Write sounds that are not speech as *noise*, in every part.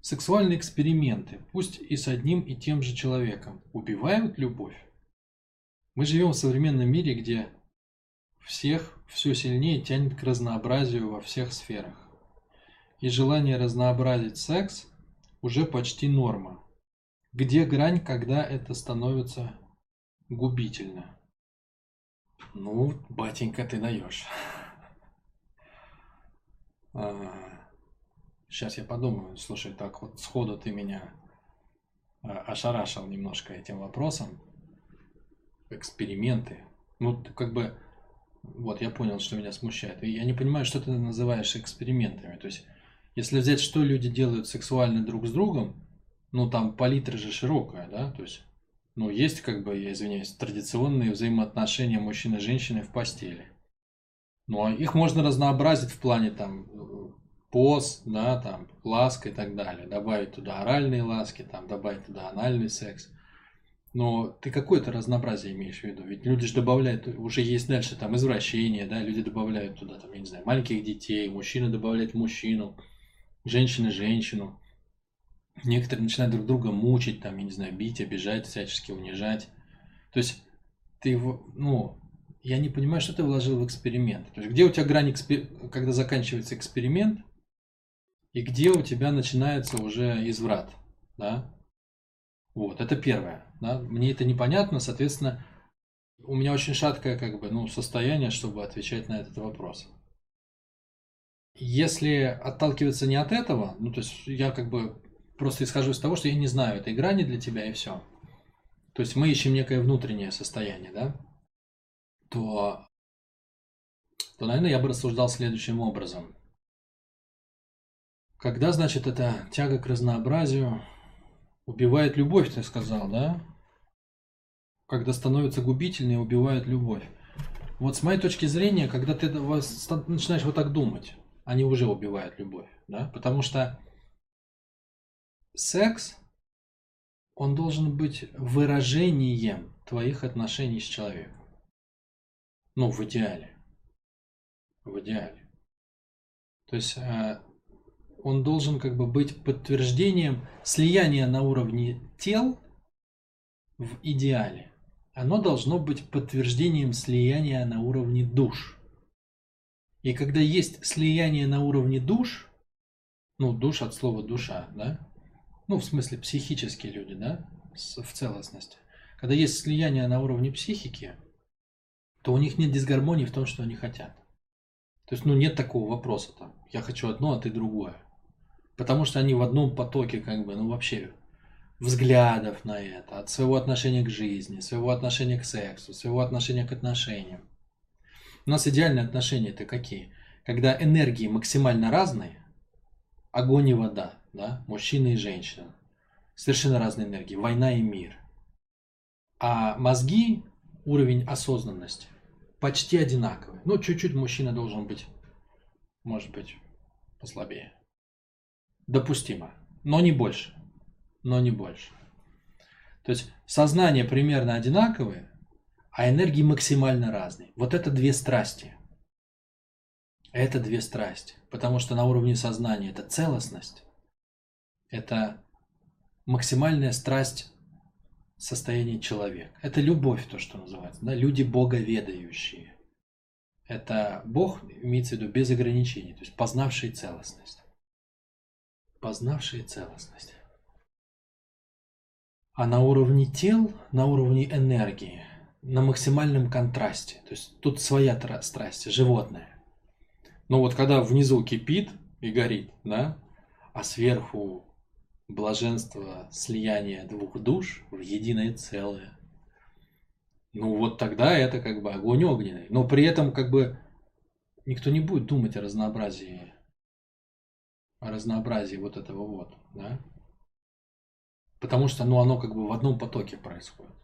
сексуальные эксперименты, пусть и с одним и тем же человеком, убивают любовь? Мы живем в современном мире, где всех все сильнее тянет к разнообразию во всех сферах. И желание разнообразить секс уже почти норма. Где грань, когда это становится губительно? Ну, батенька, ты даешь. *laughs* Сейчас я подумаю. Слушай, так вот сходу ты меня а, ошарашил немножко этим вопросом. Эксперименты. Ну, как бы, вот я понял, что меня смущает. И я не понимаю, что ты называешь экспериментами. То есть, если взять, что люди делают сексуально друг с другом, ну, там палитра же широкая, да, то есть ну, есть, как бы, я извиняюсь, традиционные взаимоотношения мужчины и женщины в постели. Ну, а их можно разнообразить в плане там поз, да, там, ласка и так далее. Добавить туда оральные ласки, там, добавить туда анальный секс. Но ты какое-то разнообразие имеешь в виду? Ведь люди же добавляют, уже есть дальше там извращение, да, люди добавляют туда, там, я не знаю, маленьких детей, мужчина добавляет мужчину, женщина женщину. Некоторые начинают друг друга мучить, там, я не знаю, бить, обижать, всячески унижать. То есть ты, ну, я не понимаю, что ты вложил в эксперимент. То есть где у тебя грань, когда заканчивается эксперимент, и где у тебя начинается уже изврат, да? Вот, это первое. Да? Мне это непонятно, соответственно, у меня очень шаткое как бы, ну, состояние, чтобы отвечать на этот вопрос. Если отталкиваться не от этого, ну, то есть я как бы просто исхожу из того, что я не знаю этой грани для тебя и все. То есть мы ищем некое внутреннее состояние, да? То, то, наверное, я бы рассуждал следующим образом. Когда, значит, эта тяга к разнообразию убивает любовь, ты сказал, да? Когда становится губительной, убивает любовь. Вот с моей точки зрения, когда ты начинаешь вот так думать, они уже убивают любовь, да? Потому что секс, он должен быть выражением твоих отношений с человеком. Ну, в идеале. В идеале. То есть э, он должен как бы быть подтверждением слияния на уровне тел в идеале. Оно должно быть подтверждением слияния на уровне душ. И когда есть слияние на уровне душ, ну, душ от слова душа, да, ну, в смысле, психические люди, да, в целостности. Когда есть слияние на уровне психики, то у них нет дисгармонии в том, что они хотят. То есть, ну, нет такого вопроса там, я хочу одно, а ты другое. Потому что они в одном потоке, как бы, ну, вообще, взглядов на это, от своего отношения к жизни, своего отношения к сексу, своего отношения к отношениям. У нас идеальные отношения это какие? Когда энергии максимально разные, огонь и вода, да, мужчина и женщина. Совершенно разные энергии, война и мир. А мозги, уровень осознанности почти одинаковый. Ну, чуть-чуть мужчина должен быть, может быть, послабее. Допустимо, но не больше. Но не больше. То есть сознание примерно одинаковое, а энергии максимально разные. Вот это две страсти. Это две страсти. Потому что на уровне сознания это целостность, это максимальная страсть состояния человека. Это любовь, то, что называется. Да? Люди боговедающие. Это Бог, имеется в виду, без ограничений, то есть познавший целостность. Познавший целостность. А на уровне тел, на уровне энергии, на максимальном контрасте. То есть тут своя страсть, животное. Но вот когда внизу кипит и горит, да, а сверху блаженство слияния двух душ в единое целое. Ну вот тогда это как бы огонь огненный. Но при этом как бы никто не будет думать о разнообразии, о разнообразии вот этого вот, да? Потому что, ну, оно как бы в одном потоке происходит.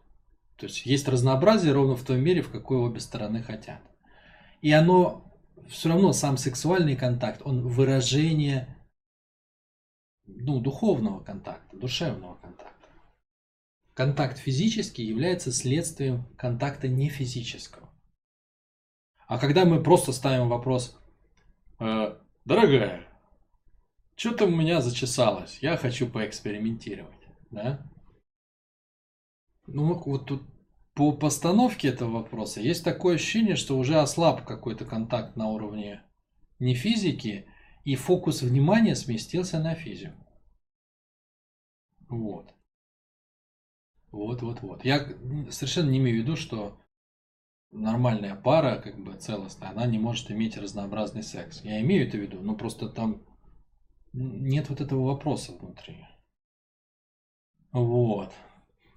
То есть есть разнообразие ровно в той мере, в какой обе стороны хотят. И оно все равно сам сексуальный контакт, он выражение ну, духовного контакта, душевного контакта. Контакт физический является следствием контакта не физического. А когда мы просто ставим вопрос, э, дорогая, что-то у меня зачесалось, я хочу поэкспериментировать, да? Ну вот тут по постановке этого вопроса есть такое ощущение, что уже ослаб какой-то контакт на уровне не физики, и фокус внимания сместился на физику. Вот. Вот, вот, вот. Я совершенно не имею в виду, что нормальная пара, как бы целостная, она не может иметь разнообразный секс. Я имею это в виду, но просто там нет вот этого вопроса внутри. Вот.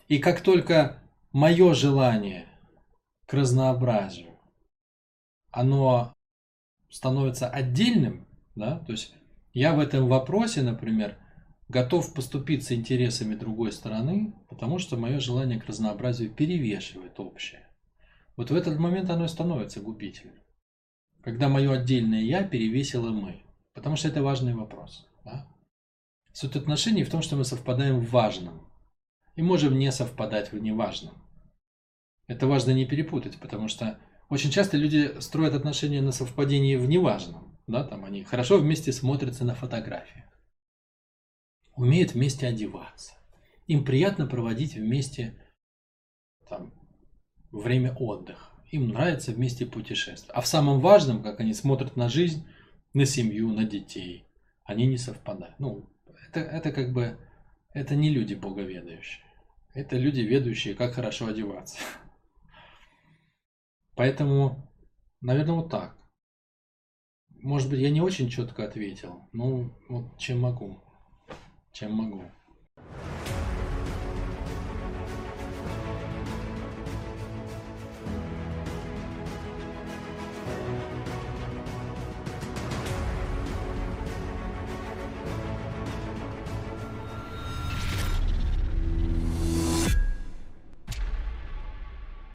И как только мое желание к разнообразию, оно становится отдельным, да, то есть я в этом вопросе, например, готов поступиться интересами другой стороны, потому что мое желание к разнообразию перевешивает общее. Вот в этот момент оно и становится губительным. Когда мое отдельное «я» перевесило «мы». Потому что это важный вопрос. Да? Суть отношений в том, что мы совпадаем в важном. И можем не совпадать в неважном. Это важно не перепутать, потому что очень часто люди строят отношения на совпадении в неважном. Да, там они хорошо вместе смотрятся на фотографиях. Умеют вместе одеваться. Им приятно проводить вместе там, время отдыха. Им нравится вместе путешествовать. А в самом важном, как они смотрят на жизнь, на семью, на детей, они не совпадают. Ну, это, это как бы, это не люди боговедающие. Это люди, ведущие, как хорошо одеваться. Поэтому, наверное, вот так. Может быть, я не очень четко ответил. Ну, вот чем могу. Чем могу.